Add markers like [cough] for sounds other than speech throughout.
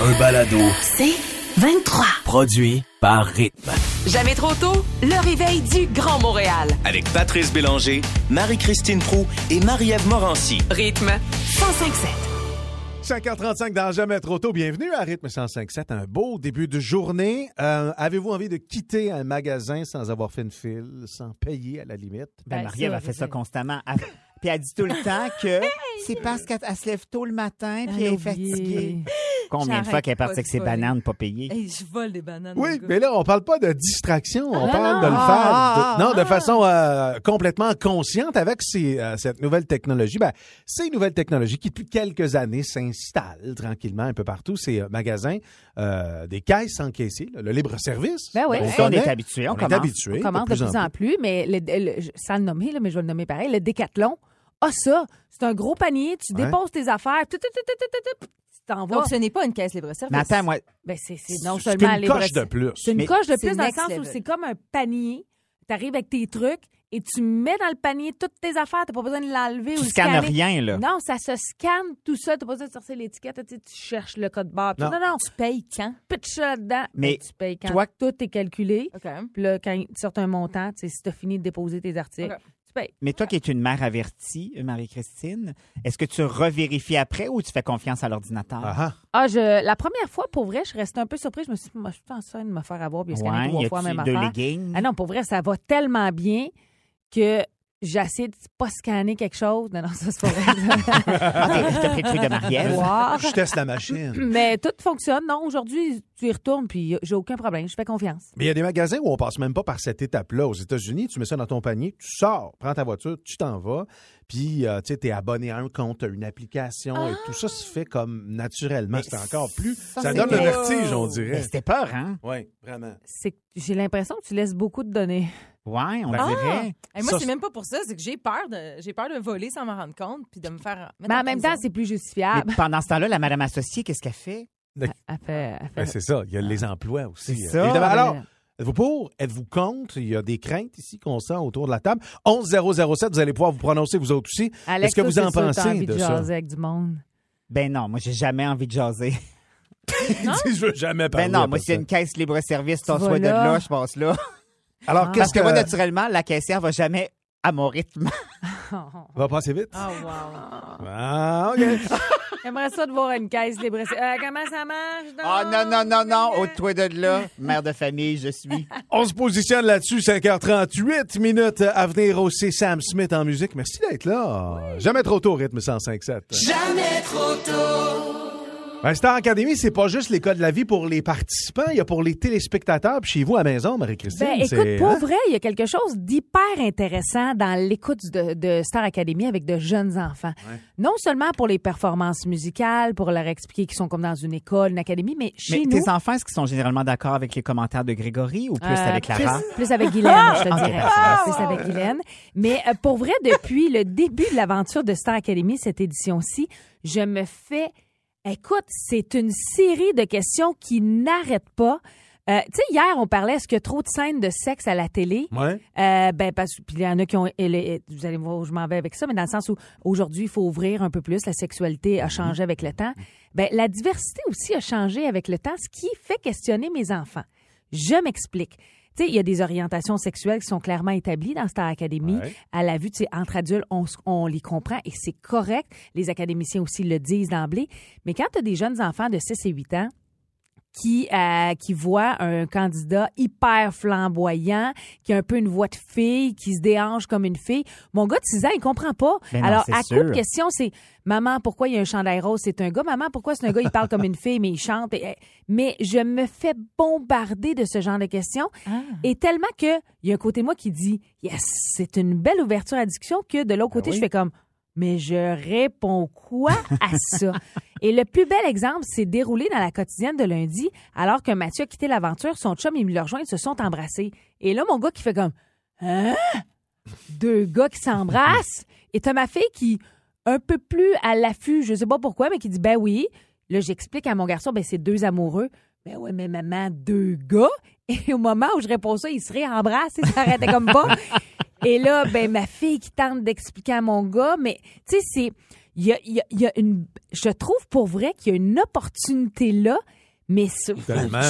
Un balado C'est 23. produit par Rythme. Jamais trop tôt, le réveil du Grand Montréal. avec Patrice Bélanger, Marie-Christine Prou et Marie-Ève Morancy. Rythme 1057. 5h35 dans Jamais trop tôt. Bienvenue à Rythme 105.7. Un beau début de journée. Euh, Avez-vous envie de quitter un magasin sans avoir fait une file, sans payer à la limite? Ben, Ben, Marie-Ève a fait ça constamment. Elle- [laughs] Puis elle dit tout le temps que c'est parce qu'elle elle se lève tôt le matin puis elle est fatiguée. Combien de fois qu'elle est partie avec ses bananes pas payées? Hey, je vole des bananes. Oui, mais là, on parle pas de distraction. On non, parle de le faire Ah, de, non, de ah. façon euh, complètement consciente avec ces, euh, cette nouvelle technologie. Ben, ces nouvelles technologies qui, depuis quelques années, s'installent tranquillement un peu partout. Ces euh, magasins, euh, des caisses là, le libre-service. Ben oui. On, est habitué, on, On est commence. habitué. On commence de plus en plus, mais le, le- sans le nommer, là, mais je vais le nommer pareil, le décathlon. Ah, ça, c'est un gros panier, tu Ouais. déposes tes affaires, tu. Donc, ce n'est pas une caisse libre-service. Mais attends, moi, Ben, c'est non seulement une coche de plus. C'est une Mais coche de plus dans le sens où c'est comme un panier. Tu arrives avec tes trucs et tu mets dans le panier toutes tes affaires. Tu pas besoin de l'enlever ou tu scannes scanner. rien, là. Non, ça se scanne tout ça. Tu pas besoin de sortir l'étiquette. Tu sais, tu cherches le code barre. Non. Non, non, Tu payes quand? pitch ça là-dedans. Mais tu payes quand toi- tout est calculé. OK. Puis là, quand ils te sortent un montant, tu sais, si tu as fini de déposer tes articles. Mais toi qui es une mère avertie, Marie-Christine, est-ce que tu revérifies après ou tu fais confiance à l'ordinateur? Ah, ah. Ah, je, la première fois, pour vrai, je restais un peu surprise. Je me suis dit, moi, je suis en train de me faire avoir, puis scanner ouais, trois y fois même de affaire. leggings? Ah non, pour vrai, ça va tellement bien que j'essaie de pas scanner quelque chose. Non, non, ça, c'est pas vrai. [laughs] Ah, pris le truc de? Voir. Je teste la machine. Mais tout fonctionne. Non, aujourd'hui, tu y retournes, puis j'ai aucun problème. Je fais confiance. Mais il y a des magasins où on passe même pas par cette étape-là. Aux États-Unis, tu mets ça dans ton panier, tu sors, prends ta voiture, tu t'en vas, puis euh, tu sais, es abonné à un compte, t'as une application, et tout ça se fait comme naturellement. C'est encore plus. Ça, donne le vertige, on Mais dirait. c'était peur, hein? Oui, vraiment. C'est que j'ai l'impression que tu laisses beaucoup de données. Ouais, on Ben, dirait. Hey, moi, c'est même pas pour ça. C'est que j'ai peur de, j'ai peur de voler sans m'en rendre compte puis de me faire. Mais en même temps, c'est plus Mais justifiable. pendant ce temps-là, la madame associée, qu'est-ce qu'elle fait? Elle fait, elle Ben, c'est ça. Il y a les emplois aussi. C'est euh, ça. évidemment. Ah, Alors, ben, êtes-vous pour? Êtes-vous contre? Il y a des craintes ici qu'on sent autour de la table. 11007, vous allez pouvoir vous prononcer vous autres aussi. Alex, Est-ce que vous c'est en pensez envie de de ça? jaser avec du monde. Ben non, moi, j'ai jamais envie de jaser. [laughs] [laughs] Je veux jamais parler. Ben non, moi, personne. une caisse libre-service, ton vas souhait de là. je passe là. [laughs] Alors, Parce qu'est-ce que que moi, naturellement, la caissière va jamais à mon rythme. va passer vite? Oh, wow. Ah, OK. J'aimerais ça de voir une caisse libre. Euh, comment ça marche? donc? Oh non, non, non, non, au toit de là, mère de famille, je suis. [laughs] On se positionne là-dessus, 5h38 minutes à venir aussi. Sam Smith en musique. Merci d'être là. Jamais trop tôt, rythme 105.7. Jamais trop tôt. Ben, Star Academy, c'est pas juste l'école de la vie pour les participants, il y a pour les téléspectateurs. Puis chez vous à la maison, Marie-Christine. Ben, écoute, pour hein? vrai, il y a quelque chose d'hyper intéressant dans l'écoute de, de Star Academy avec de jeunes enfants. Non seulement pour les performances musicales, pour leur expliquer qu'ils sont comme dans une école, une académie, mais chez Mais nous... tes enfants, est-ce qu'ils sont généralement d'accord avec les commentaires de Grégory ou plus Euh, avec Lara? Plus, plus avec Guylaine, je te Ok, dirais. parfait. Plus avec Guylaine. Mais euh, pour vrai, depuis le début de l'aventure de Star Academy, cette édition-ci, je me fais... Écoute, c'est une série de questions qui n'arrêtent pas. Euh, tu sais, hier, on parlait, est-ce qu'il y a trop de scènes de sexe à la télé? Ouais. Euh, ben, parce puis il y en a qui ont. Vous allez voir où je m'en vais avec ça, mais dans le sens où aujourd'hui, il faut ouvrir un peu plus. La sexualité a changé avec le temps. Ben, la diversité aussi a changé avec le temps, ce qui fait questionner mes enfants. Je m'explique. Tu sais, il y a des orientations sexuelles qui sont clairement établies dans Star Academy. Ouais. À la vue, tu sais, entre adultes, on, on les comprend et c'est correct. Les académiciens aussi le disent d'emblée. Mais quand tu as des jeunes enfants de 6 et 8 ans, qui, euh, qui voit un candidat hyper flamboyant, qui a un peu une voix de fille, qui se déhanche comme une fille. Mon gars de 6 ans, il comprend pas. Ben non, Alors, à sûr. coup de question, c'est Maman, pourquoi il y a un chandail rose? C'est un gars. Maman, pourquoi c'est un gars? Il parle comme une fille, mais il chante. Et- Mais je me fais bombarder de ce genre de questions. Et tellement que il y a un côté de moi qui dit Yes, c'est une belle ouverture à la discussion que de l'autre côté, oui. je fais comme Mais je réponds quoi à ça? Et le plus bel exemple s'est déroulé dans la quotidienne de lundi, alors que Mathieu a quitté l'aventure, son chum et le rejoint, ils se sont embrassés. Et là, mon gars qui fait comme Hein? Deux gars qui s'embrassent? Et t'as ma fille qui, un peu plus à l'affût, je sais pas pourquoi, mais qui dit Ben oui. Là, j'explique à mon garçon, ben c'est deux amoureux. Ben ouais, mais maman, deux gars? Et au moment où je réponds ça, ils se réembrassent et ça comme pas. Et là, ben ma fille qui tente d'expliquer à mon gars, mais tu sais, c'est. Il y a, il y a- il y a une. Je trouve pour vrai qu'il y a une opportunité là, mais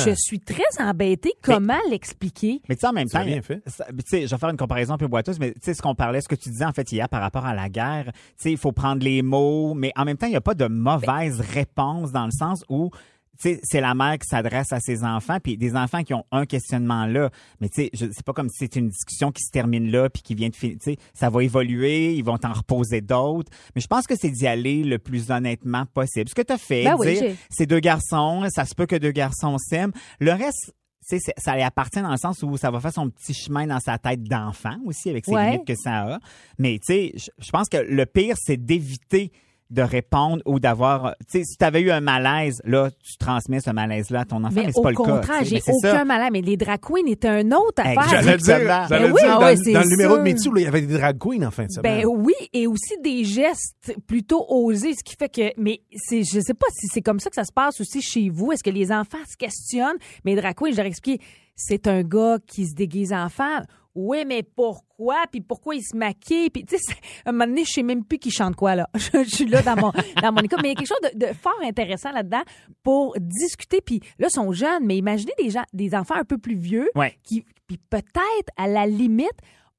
je suis très embêtée. Comment l'expliquer? Mais tu sais, en même temps, fait. ça- je vais faire une comparaison un peu boiteuse, mais tu sais, ce qu'on parlait, ce que tu disais en fait hier par rapport à la guerre, tu sais, il faut prendre les mots, mais en même temps, il n'y a pas de mauvaise réponse dans le sens où c'est la mère qui s'adresse à ses enfants, puis des enfants qui ont un questionnement là. Mais tu sais, c'est pas comme si c'était une discussion qui se termine là, puis qui vient de finir. Tu sais, ça va évoluer, ils vont t'en reposer d'autres. Mais je pense que c'est d'y aller le plus honnêtement possible. Ce que tu as fait, Ben dire, c'est deux garçons, ça se peut que deux garçons s'aiment. Le reste, tu sais, c'est- ça lui appartient dans le sens où ça va faire son petit chemin dans sa tête d'enfant aussi, avec ses Ouais. limites que ça a. Mais tu sais, je pense que le pire, c'est d'éviter de répondre ou d'avoir... Tu sais, si tu avais eu un malaise, là, tu transmets ce malaise-là à ton enfant, mais, Mais c'est au pas le cas. contraire, tu sais. j'ai ça. aucun malade. Mais les drag queens étaient un autre affaire. J'allais dire, Exactement. j'allais Ben oui, dire, ah dans, ouais, dans le numéro de là, il y avait des drag queens en fin de semaine. Ben oui, et aussi des gestes plutôt osés, ce qui fait que, mais c'est, je sais pas si c'est comme ça que ça se passe aussi chez vous. Est-ce que les enfants se questionnent? Mais drag queen, je leur explique, c'est un gars qui se déguise en femme. Oui, mais pourquoi? Puis pourquoi il se maquille? Puis, tu sais, un moment donné, je sais même plus qui chante quoi, là. [laughs] Je, je suis là dans mon, dans mon école. Mais il y a quelque chose de, de fort intéressant là-dedans pour discuter. Puis là, ils sont jeunes, mais imaginez des gens, des enfants un peu plus vieux Ouais. qui, puis peut-être, à la limite,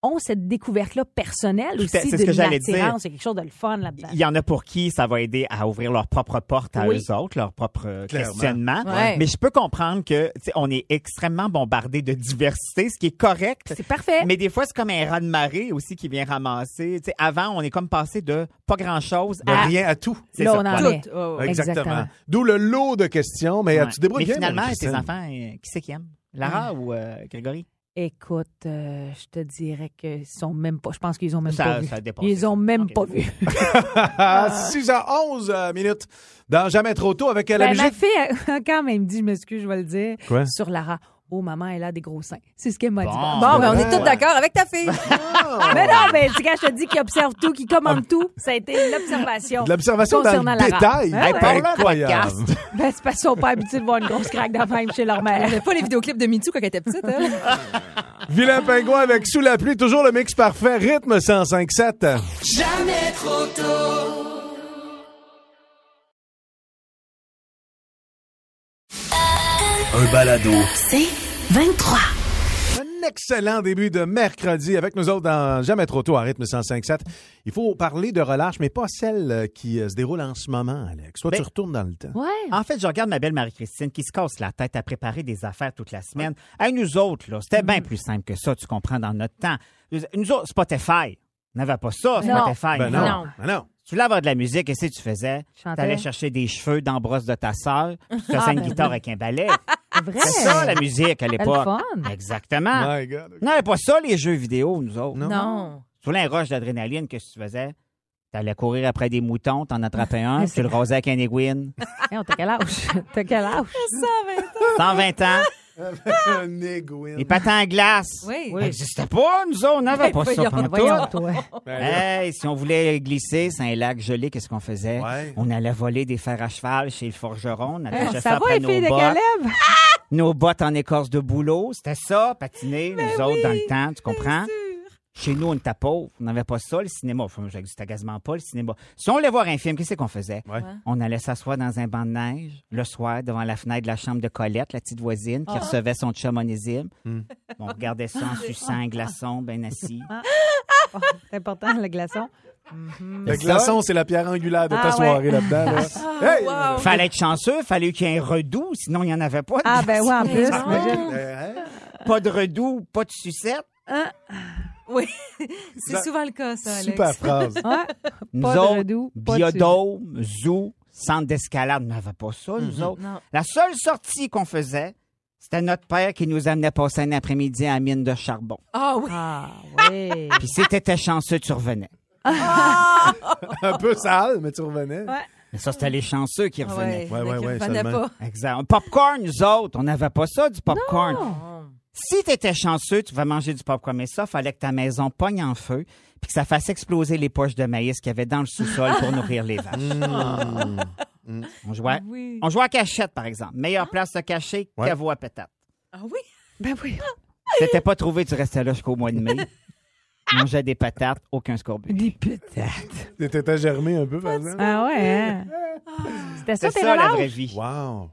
ont cette découverte-là personnelle aussi c'est ce de que j'allais dire. l'attirance. Il y a quelque chose de le fun là-dedans. Il y en a pour qui ça va aider à ouvrir leur propre porte à Oui. eux autres, leur propre euh, Clairement. questionnement. Ouais. Mais je peux comprendre que tu sais, on est extrêmement bombardé de diversité, ce qui est correct. C'est parfait. Mais des fois, c'est comme un raz de marée aussi qui vient ramasser. Tu sais, avant, on est comme passé de pas grand-chose De à... rien à tout. C'est Là, ça, on en est. Tout. Oh. Exactement. Exactement. D'où le lot de questions, mais Ouais. tu débrouilles Mais bien. finalement, tes enfants, euh, qui c'est qui aime? Lara ou euh, Grégory? Écoute, euh, je te dirais qu'ils sont même pas. Je pense qu'ils ont même Ça- pas vu. ça Ils ont même pas vu. À 6 à 11 euh, minutes dans Jamais trop tôt avec euh, la Ben, ma musique. fille a quand même dit, je m'excuse, je vais le dire, Quoi? sur Lara. Oh, maman, elle a des gros seins. C'est ce qu'elle m'a dit. Bon. Bon, ben, on est tous d'accord avec ta fille. [laughs] Mais non, mais tu quand je te dis qu'il observe tout, qu'il commande tout, ça a été l'observation. De l'observation dans concernant le détail. Ouais. parle-leur Incroyable. [laughs] Ben, c'est parce qu'ils sont pas habitués de voir une grosse craque dans même chez leur Elle mère. pas les vidéoclips de MeToo quand elle était petite, elle. [laughs] Vilain pingouin avec Sous la pluie, toujours le mix parfait, rythme 105.7. Un balado. C'est 23. Un excellent début de mercredi avec nous autres dans Jamais trop tôt à rythme 105.7. Il faut parler de relâche, mais pas celle euh, qui euh, se déroule en ce moment, Alex. Toi, Ben- tu retournes dans le temps. Ouais. En fait, je regarde ma belle Marie-Christine qui se casse la tête à préparer des affaires toute la semaine. À nous autres, là, c'était bien plus simple que ça, tu comprends, dans notre temps. Nous autres, Spotify, on n'avait pas ça, Non. Spotify. Ben non. Non. Ben non. Tu voulais avoir de la musique, et si tu faisais? Chantais. T'allais chercher des cheveux dans la brosse de ta sœur, puis tu faisais une ben guitare avec un balai. [laughs] C'est vrai. C'est ça, la musique à l'époque. fun. Exactement. My God. On n'avait pas ça, les jeux vidéo, nous autres. Non. Non. Tu voulais un rush d'adrénaline, qu'est-ce que tu faisais? T'allais courir après des moutons, t'en attrapais un, puis [laughs] tu le rasais avec un aiguine. Hey, on T'as quel âge? T'as quel âge? 120 ans, [laughs] Un les patins à glace. Oui. Ça n'existait pas, nous autres, on n'avait [laughs] pas ça pendant tout. Ben [laughs] Hey, si on voulait glisser, c'est un lac gelé, qu'est-ce qu'on faisait? Ouais. On allait voler des fers à cheval chez le forgeron, on attachait ça, Ça va, après les nos filles de bottes. Caleb? Nos bottes en écorce de bouleau, c'était ça, patiner, nous autres, dans le temps, tu comprends? Chez nous, on était pauvres, on n'avait pas ça, le cinéma. Enfin, c'était quasiment pas le cinéma. Si on voulait voir un film, qu'est-ce qu'on faisait? Ouais. On allait s'asseoir dans un banc de neige, le soir, devant la fenêtre de la chambre de Colette, la petite voisine, qui recevait son chum onésime. On regardait ça en [laughs] suçant un glaçon, bien assis. C'est important, le glaçon. Le glaçon, c'est la pierre angulaire de ta Ah, ouais. soirée là-dedans. là. Hey! Wow. Fallait être chanceux, fallait qu'il y ait un redoux, sinon il n'y en avait pas. de Ah, ben ouais, en plus. Pas de redoux, pas de sucette. Oui. [laughs] C'est souvent le cas, ça, Alex. Super phrase. [laughs] Ouais. Nous Pas de autres, redoux, pas biodôme, zoo, centre d'escalade, on n'avait pas ça, nous autres. Non. La seule sortie qu'on faisait, c'était notre père qui nous amenait passer un après-midi à la mine de charbon. Ah oui. Ah, [laughs] oui. Puis si t'étais chanceux, tu revenais. Un peu sale, mais tu revenais. Ouais. Mais ça, c'était les chanceux qui revenaient. Revenait seulement. pas. Exact. Popcorn, nous autres, on n'avait pas ça, du popcorn. Si tu étais chanceux, tu vas manger du popcorn, mais ça, fallait que ta maison pogne en feu puis que ça fasse exploser les poches de maïs qu'il y avait dans le sous-sol pour nourrir les vaches. [laughs] On, jouait, Oui. on jouait à cachette, par exemple. Meilleure place de cacher, Ouais. caveau à pétate. Ah oui? Ben oui. [laughs] T'étais pas trouvé, tu restais là jusqu'au mois de mai. [laughs] Mangeais des patates, aucun scorbut. Des putates. T'étais germé un peu, par exemple? Ah ouais, hein? C'était ça, C'est tes ça, la vraie vie. Wow.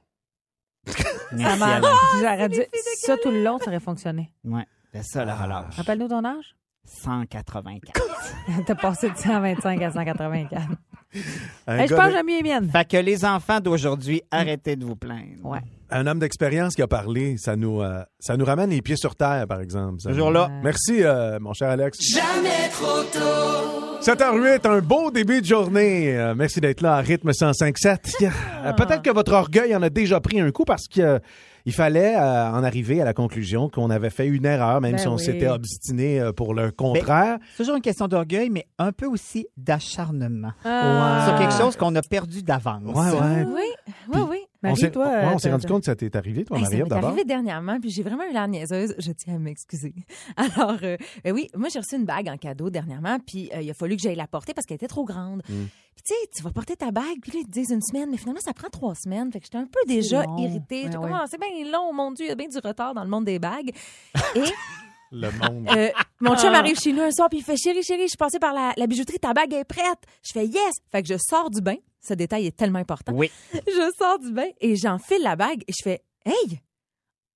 Ça marche. J'aurais dit, ça tout le long, ça aurait fonctionné. Ouais, c'est ça, la relâche. Rappelle-nous ton âge? 184. [laughs] T'as passé de 125 à 184. Un, Hey, je gars pense que de- j'aime mieux les miennes. Fait que les enfants d'aujourd'hui, arrêtez de vous plaindre. Ouais. un homme d'expérience qui a parlé, ça nous, euh, ça nous ramène les pieds sur terre, par exemple. Ça Toujours là. Merci, euh, mon cher Alex. Jamais trop tôt. 7h08, un beau début de journée. Euh, merci d'être là à rythme 105.7. Euh, Peut-être que votre orgueil en a déjà pris un coup parce que euh, il fallait euh, en arriver à la conclusion qu'on avait fait une erreur, même Ben si on oui. s'était obstiné euh, pour le contraire. C'est toujours une question d'orgueil, mais un peu aussi d'acharnement. Ah. Sur quelque chose qu'on a perdu d'avance. Ouais, ouais. Oui, oui, oui. Marie, s'est toi, ouais, on s'est rendu compte que ça t'est arrivé, toi, Hey, ça Marie, m'est d'abord. arrivé dernièrement, puis j'ai vraiment eu l'air niaiseuse. Je tiens à m'excuser. [laughs] Alors, euh, ben oui, moi, j'ai reçu une bague en cadeau dernièrement, puis euh, il a fallu que j'aille la porter parce qu'elle était trop grande. Mm. Puis, tu sais, tu vas porter ta bague, puis là, ils te disent une semaine, mais finalement, ça prend trois semaines. Fait que j'étais un peu déjà long. irritée. Ouais, ouais. Ah, c'est bien long, mon Dieu, il y a bien du retard dans le monde des bagues. Et [laughs] Le monde. euh, mon chum arrive chez nous un soir, puis il fait Chérie, chérie, je suis passée par la, la bijouterie, ta bague est prête. Je fais Yes. Fait que je sors du bain. Ce détail est tellement important. Oui. [laughs] Je sors du bain et j'enfile la bague et je fais Hey!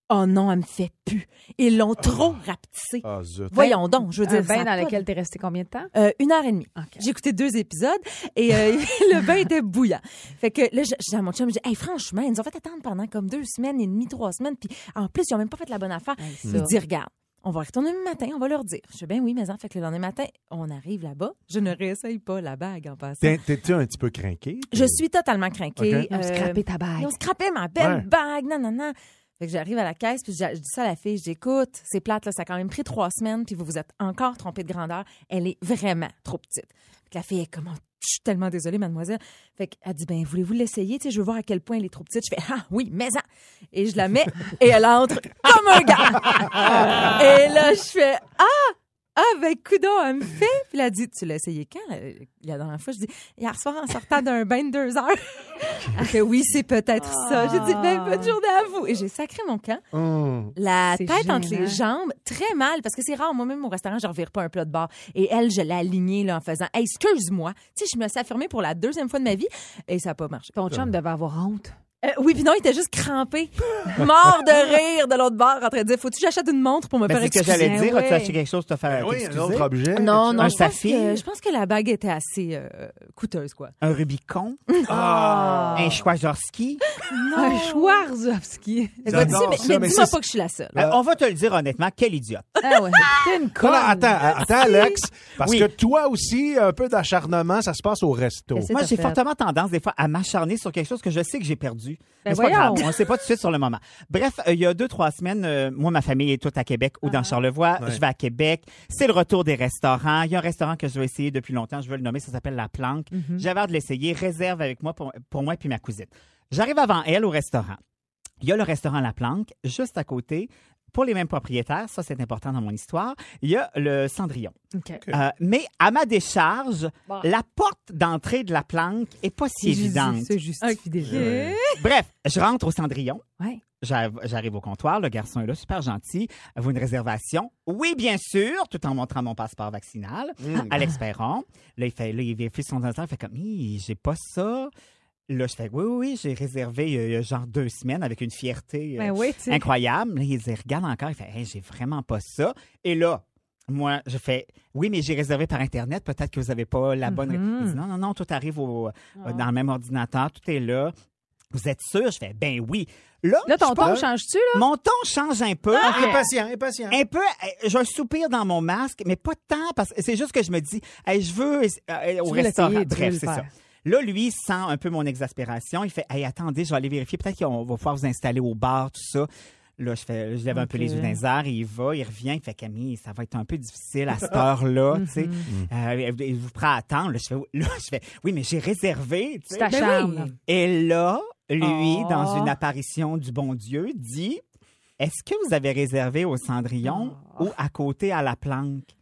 Oh non, elle me fait plus. Ils l'ont trop rapetissé. Ah, zut. Voyons donc, je veux Un dire. bain ça a dans lequel t'es resté combien de temps? euh, une heure et demie. J'ai écouté deux épisodes et euh, [laughs] le bain était bouillant. Fait que là, dis à mon chum, je dis, hey, franchement, ils nous ont fait attendre pendant comme deux semaines et demie, trois semaines, puis en plus, ils ont même pas fait la bonne affaire. Il dit, regarde, on va retourner le matin, on va leur dire. Je dis, ben oui, mais en fait que le lendemain matin, on arrive là-bas. Je ne réessaye pas la bague en passant. T'es- T'es-tu un petit peu craqué? Je suis totalement craquée. OK. Ils ont Euh, scrappé ta bague. ils ont scrappé ma belle Ouais. bague, non, non, non. Fait que j'arrive à la caisse, puis je dis ça à la fille, je dis, écoute, c'est plate, là, ça a quand même pris trois semaines, puis vous vous êtes encore trompé de grandeur. Elle est vraiment trop petite. Fait que la fille est comme, Oh, je suis tellement désolée, mademoiselle. Fait qu'elle dit, ben, voulez-vous l'essayer? Tu sais, je veux voir à quel point elle est trop petite. Je fais, ah oui, mais. Et je la mets, et elle entre comme un gars. et là, je fais, ah! Ah, ben, coudon, elle me fait. Puis elle a dit, tu l'as essayé quand? La dernière fois, je dis, hier soir, en sortant d'un bain de deux heures. Elle fait, oui, c'est peut-être ça. J'ai dit, ben, bonne journée à vous. Et j'ai sacré mon camp. Hum. La tête entre les jambes, très mal, parce que c'est rare. Moi-même, au restaurant, je revire pas un plat de bord. Et elle, je l'ai alignée, là, en faisant, hey, excuse-moi. Tu sais, je me suis affirmée pour la deuxième fois de ma vie, et ça n'a pas marché. Ton chum devait avoir honte. Euh, oui, puis non, il était juste crampé, mort de [laughs] rire de l'autre bord, en train de dire, faut-tu que j'achète une montre pour me Ben, faire c'est ce que excuser? j'allais dire. Ouais. As-tu acheté quelque chose pour te faire Ben oui, un autre objet. Non, non, Un je pense, que, je pense que la bague était assez euh, coûteuse, quoi. Un Rubicon? [laughs] Ah! Un Schwarzkowski? Un Schwarzowski. Mais, mais mais dis-moi pas que je suis la seule. Euh, on va te le dire honnêtement, quel idiote. Ah ouais. T'es une conne. non, attends, attends, Alex, parce Oui. que toi aussi, un peu d'acharnement, ça se passe au resto. Moi, j'ai fortement tendance, des fois, à m'acharner sur quelque chose que je sais que j'ai perdu. Ben Mais c'est pas voyons. grave, on ne sait pas tout de suite sur le moment. Bref, euh, il y a deux, trois semaines, euh, moi, ma famille est toute à Québec ou dans Charlevoix. Ouais. Je vais à Québec. C'est le retour des restaurants. Il y a un restaurant que je veux essayer depuis longtemps. Je veux le nommer. Ça s'appelle La Planque. J'avais hâte de l'essayer. Réserve avec moi pour, pour moi et puis ma cousine. J'arrive avant elle au restaurant. Il y a le restaurant La Planque, juste à côté. Pour les mêmes propriétaires, ça c'est important dans mon histoire, il y a le Cendrillon. Euh, mais à ma décharge, Bon. la porte d'entrée de la planque est pas si évidente. Justifie déjà. Bref, je rentre au Cendrillon. Ouais. J'arrive au comptoir, le garçon est là, super gentil. Vous une réservation? Oui, bien sûr, tout en montrant mon passeport vaccinal. Alex Perron. Là, il fait, là, il vérifie son ordinateur, il fait comme, j'ai pas ça. Là, je fais, oui, oui, oui, j'ai réservé euh, il y a genre deux semaines avec une fierté euh, Ben oui, tu sais. incroyable. Là, il dit, regarde encore, il fait, hey, j'ai vraiment pas ça. Et là, moi, je fais, oui, mais j'ai réservé par Internet, peut-être que vous n'avez pas la bonne. Mhm. Il dit, non, non, non, tout arrive au- Ah. dans le même ordinateur, tout est là. Vous êtes sûr? Je fais, ben oui. Là, Là, ton ton change-tu, là? mon ton change un peu. Impatient, impatient. Un peu, euh, je soupire dans mon masque, mais pas tant, parce que c'est juste que je me dis, hey, je veux euh, au restaurant. Bref, le c'est ça. Là, lui, il sent un peu mon exaspération. Il fait, hey, attendez, je vais aller vérifier. Peut-être qu'on va pouvoir vous installer au bar, tout ça. Là, je fais, je lève un peu les yeux dans les airs, il va, il revient, il fait Camille, ça va être un peu difficile à cette [laughs] heure-là, tu sais. Mm-hmm. Euh, il vous prend à attendre. Là, je fais, là, je fais, oui, mais j'ai réservé. tu. Ben oui. Et là, lui, Oh. dans une apparition du bon Dieu, dit Est-ce que vous avez réservé au Cendrillon ou à côté à la planque?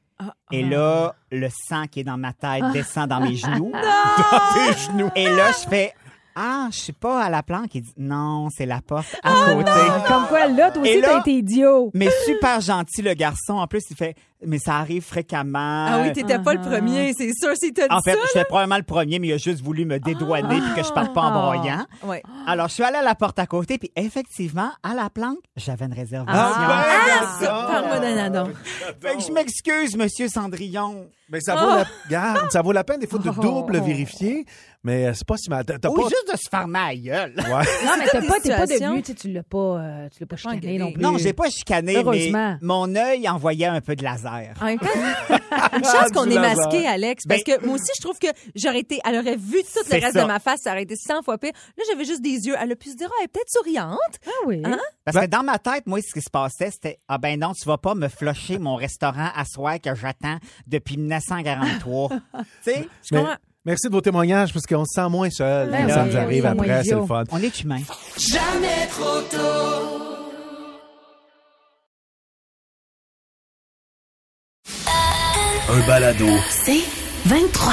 Et ah. là, le sang qui est dans ma tête descend dans mes genoux. [laughs] dans tes genoux. Et là, je fais Ah, je suis pas à la planque. Il dit Non, c'est la porte à côté. Ah, Comme quoi, là, toi aussi, là- t'as été idiot. Mais super gentil, le garçon. En plus, il fait Mais ça arrive fréquemment. Ah oui, t'étais pas le Uh-huh. premier, c'est sûr, si t'as dit En fait, fais probablement le premier, mais il a juste voulu me dédouaner puis que je parte pas en Ah. broyant. Ouais. Alors, je suis allée à la porte à côté, puis effectivement, à la planque, j'avais une réservation. Ah, ben, Parle-moi d'un addon. Fait que je m'excuse, Monsieur Cendrillon. Mais ça vaut, la... Oh. Garde, ça vaut la peine des fois de double vérifier, mais euh, c'est pas si mal. T'as t'as Ou pas... juste de se fermer à la gueule. Ouais. Non, mais [laughs] t'as pas, t'es pas devenu, tu sais, tu l'as pas, euh, tu l'as pas chicané non plus. Non, j'ai pas chicané, Heureusement. mais mon œil envoyait un peu de laser. En même temps, une chance qu'on Du est masqué, Alex, parce Ben- que moi aussi, je trouve que j'aurais été, elle aurait vu tout le reste ça. de ma face, ça aurait été 100 fois pire. Là, j'avais juste des yeux. Elle a pu se dire, ah, elle est peut-être souriante. Ah oui. Hein? Parce que dans ma tête, moi, ce qui se passait, c'était Ah ben non, tu vas pas me flusher mon restaurant à soir que j'attends depuis 1943. [laughs] tu sais, Je Mais- comprends. Merci de vos témoignages parce qu'on se sent moins seul. Ben quand ça oui, nous arrive oui, après, c'est le fun. on est humain. Un balado. C'est 23.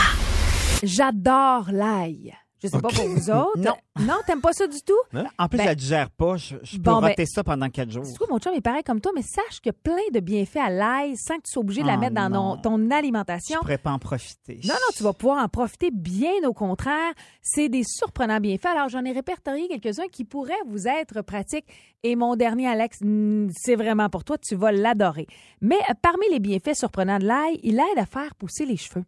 J'adore l'ail. Je sais pas pour vous autres. Non. Non, t'aimes pas ça du tout? En plus, Ben- je la digère pas. Je, je peux Bon, ben- ça pendant quatre jours. Tu trouves, mon chum est pareil comme toi, mais sache qu'il y a plein de bienfaits à l'ail sans que tu sois obligé de la Oh mettre dans non. ton, ton Je alimentation. pourrais pas en profiter. Non, non, tu vas pouvoir en profiter bien au contraire. C'est des surprenants bienfaits. Alors, j'en ai répertorié quelques-uns qui pourraient vous être pratiques. Et mon dernier, Alex, hmm, c'est vraiment pour toi. Tu vas l'adorer. Mais euh, parmi les bienfaits surprenants de l'ail, il aide à faire pousser les cheveux.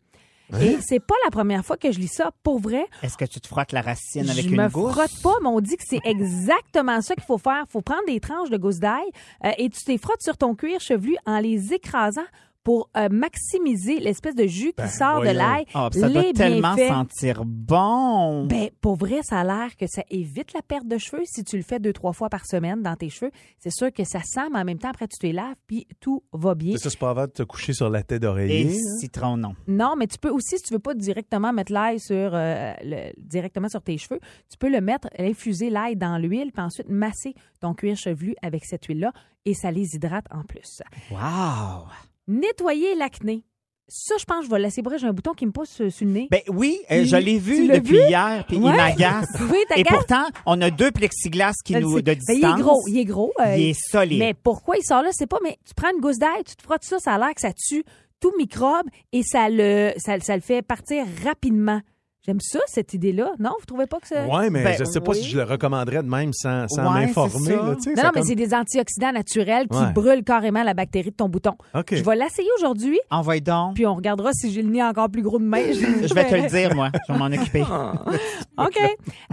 Et c'est pas la première fois que je lis ça. Pour vrai, Est-ce que tu te frottes la racine avec je une me gousse? frotte pas, mais on dit que c'est exactement ça qu'il faut faire. Il faut prendre des tranches de gousse d'ail euh, et tu les frottes sur ton cuir chevelu en les écrasant pour euh, maximiser l'espèce de jus qui sort de l'ail. Puis ça doit les tellement bienfaits. sentir bon. Ben, pour vrai, ça a l'air que ça évite la perte de cheveux si tu le fais deux, trois fois par semaine dans tes cheveux. C'est sûr que ça sent, mais en même temps, après, tu te les laves, puis tout va bien. Ça, c'est pas avant de te coucher sur la tête d'oreiller. le hein? citron, non. Non, mais tu peux aussi, si tu veux pas directement mettre l'ail sur euh, le- directement sur tes cheveux, tu peux le mettre, infuser l'ail dans l'huile, puis ensuite masser ton cuir chevelu avec cette huile-là, et ça les hydrate en plus. Wow! Nettoyer l'acné. Ça, je pense, que je vais le laisser brûler. J'ai un bouton qui me pousse euh, sur le nez. Ben oui, euh, je l'ai vu depuis vu? hier, puis Ouais. [laughs] il m'agace. Oui, Et pourtant, on a deux plexiglas qui Je nous de Ben, il est gros, il est gros. euh, Il est solide. Mais pourquoi il sort là, c'est pas, mais tu prends une gousse d'ail, tu te frottes ça, ça a l'air que ça tue tout microbe et ça le, ça, ça le fait partir rapidement. J'aime ça, cette idée-là. Non, vous trouvez pas que ça... Ouais, mais Ben, je sais pas oui. si je le recommanderais de même sans, sans Ouais, m'informer. Non, non, mais c'est des antioxydants naturels qui Ouais. brûlent carrément la bactérie de ton bouton. OK. Je vais l'essayer aujourd'hui, Envoie donc. puis on regardera si j'ai le nez encore plus gros demain. [laughs] Je vais te le dire, moi. Je vais m'en occuper. [laughs] OK.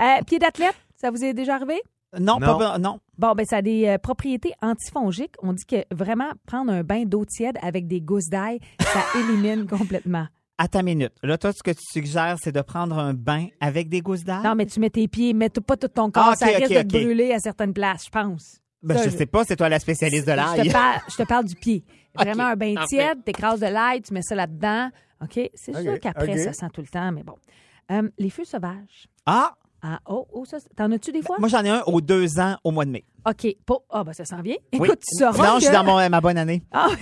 Euh, pied d'athlète, ça vous est déjà arrivé? Non, Non. pas non. Bon, ben ça a des euh, propriétés antifongiques. On dit que vraiment prendre un bain d'eau tiède avec des gousses d'ail, ça [laughs] élimine complètement. À ta minute. Là, toi, ce que tu suggères, c'est de prendre un bain avec des gousses d'ail? Non, mais tu mets tes pieds, mets pas tout ton corps. Ah, ok, ça risque ok, de te ok. brûler à certaines places, je pense. Ben, Ça, je sais pas, c'est toi la spécialiste de Je l'ail. parle, je te parle du pied. [laughs] Vraiment un bain parfait. tiède, t'écrases de l'ail, tu mets ça là-dedans. OK? C'est Ok, sûr qu'après, ok. ça sent tout le temps, mais bon. Euh, les feux sauvages. Ah! Ah, oh, oh, ça, t'en as-tu des fois? Moi, j'en ai un aux deux ans au mois de mai. OK. Ah, ben ça s'en vient. Oui. Écoute, tu sauras Non, que... je suis dans mon- ma bonne année. Ah, [laughs]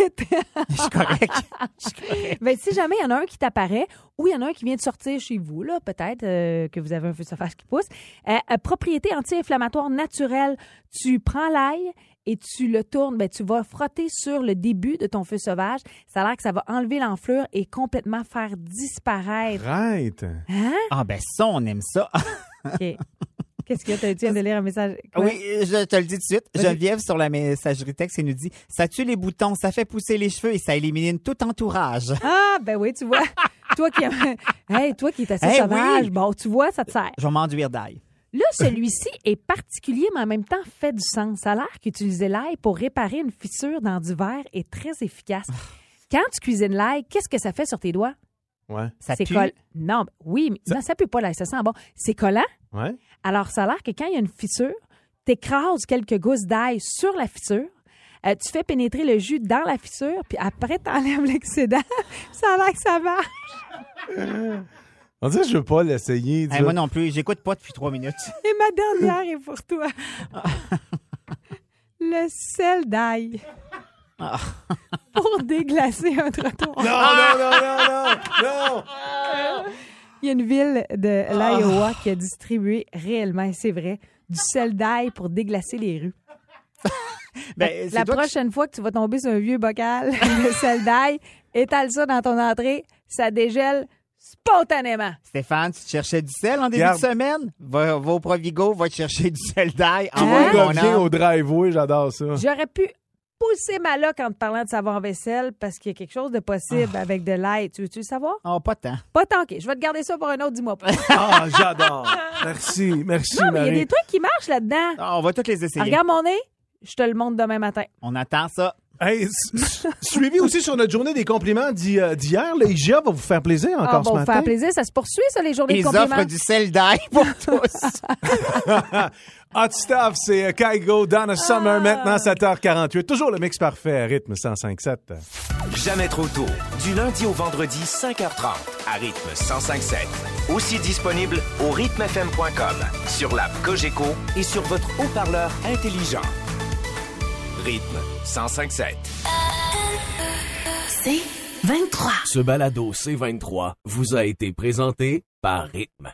Je suis correct. Je suis correct. ben, si jamais il y en a un qui t'apparaît ou il y en a un qui vient de sortir chez vous, là, peut-être euh, que vous avez un feu sauvage qui pousse, euh, euh, propriété anti-inflammatoire naturelle, tu prends l'ail et tu le tournes, ben, tu vas frotter sur le début de ton feu sauvage. Ça a l'air que ça va enlever l'enflure et complètement faire disparaître. Arrête. Hein? Ah, ben ça, on aime ça. [laughs] OK. Qu'est-ce que tu viens de lire un message? Quoi? Oui, je te le dis tout de suite. Geneviève, sur la messagerie texte, elle nous dit Ça tue les boutons, ça fait pousser les cheveux et ça élimine tout entourage. Ah, ben oui, tu vois. [laughs] toi qui hey, toi qui es assez Hey, sauvage, oui. bon, tu vois, ça te sert. Je vais m'enduire d'ail. Là, celui-ci est particulier, mais en même temps fait du sens. Ça a l'air qu'utiliser l'ail pour réparer une fissure dans du verre est très efficace. Quand tu cuisines l'ail, qu'est-ce que ça fait sur tes doigts? Ouais. Ça c'est pue? coll- Non, ben oui, mais Ça- non, ça pue pas l'ail, ça sent bon. C'est collant. Ouais. Alors, ça a l'air que quand il y a une fissure, écrases quelques gousses d'ail sur la fissure. Euh, tu fais pénétrer le jus dans la fissure, puis après, tu enlèves [laughs] l'excédent. ça a l'air que ça marche. [laughs] On dirait que je veux pas l'essayer. Hey, moi non plus, j'écoute pas depuis trois minutes. [laughs] Et ma dernière est pour toi. le sel d'ail. Pour déglacer un trottoir. Non, non, non, non, non, non. Il y a une ville de l'Iowa qui a distribué réellement, et c'est vrai, du sel d'ail pour déglacer les rues. Ben, La prochaine fois que tu vas tomber sur un vieux bocal [laughs] de sel d'ail, étale ça dans ton entrée, ça dégèle spontanément. Stéphane, tu cherchais du sel en début de semaine? Va, va au Provigo, va te chercher du sel d'ail. Hein? Âme. au driveway, j'adore ça. J'aurais pu pousser ma loque en te parlant de savon vaisselle parce qu'il y a quelque chose de possible Ah. avec de l'ail. Tu veux-tu le savoir? Oh, pas tant. Pas tant que. Je vais te garder ça pour un autre, dis-moi pas. [laughs] Ah, j'adore. Merci, merci, non, mais il y a des trucs qui marchent là-dedans. Ah, on va toutes les essayer. Regarde mon nez, je te le montre demain matin. On attend ça. Hey, suivi aussi sur notre journée des compliments euh, d'hier, le IGA va vous faire plaisir Ah, encore va ce vous matin. faire plaisir, ça se poursuit, ça, les journées Ils de compliments? offrent du sel d'ail pour [laughs] tous. [laughs] Hot stuff, c'est euh, Kygo, Donna Ah. Summer, maintenant 7h48. Toujours le mix parfait à rythme 105.7. Jamais trop tôt. Du lundi au vendredi, 5h30, à rythme 105.7. Aussi disponible au rythmefm.com, sur l'app Cogeco et sur votre haut-parleur intelligent. Rythme 105.7. C'est 23. Ce balado C23 vous a été présenté par Rythme.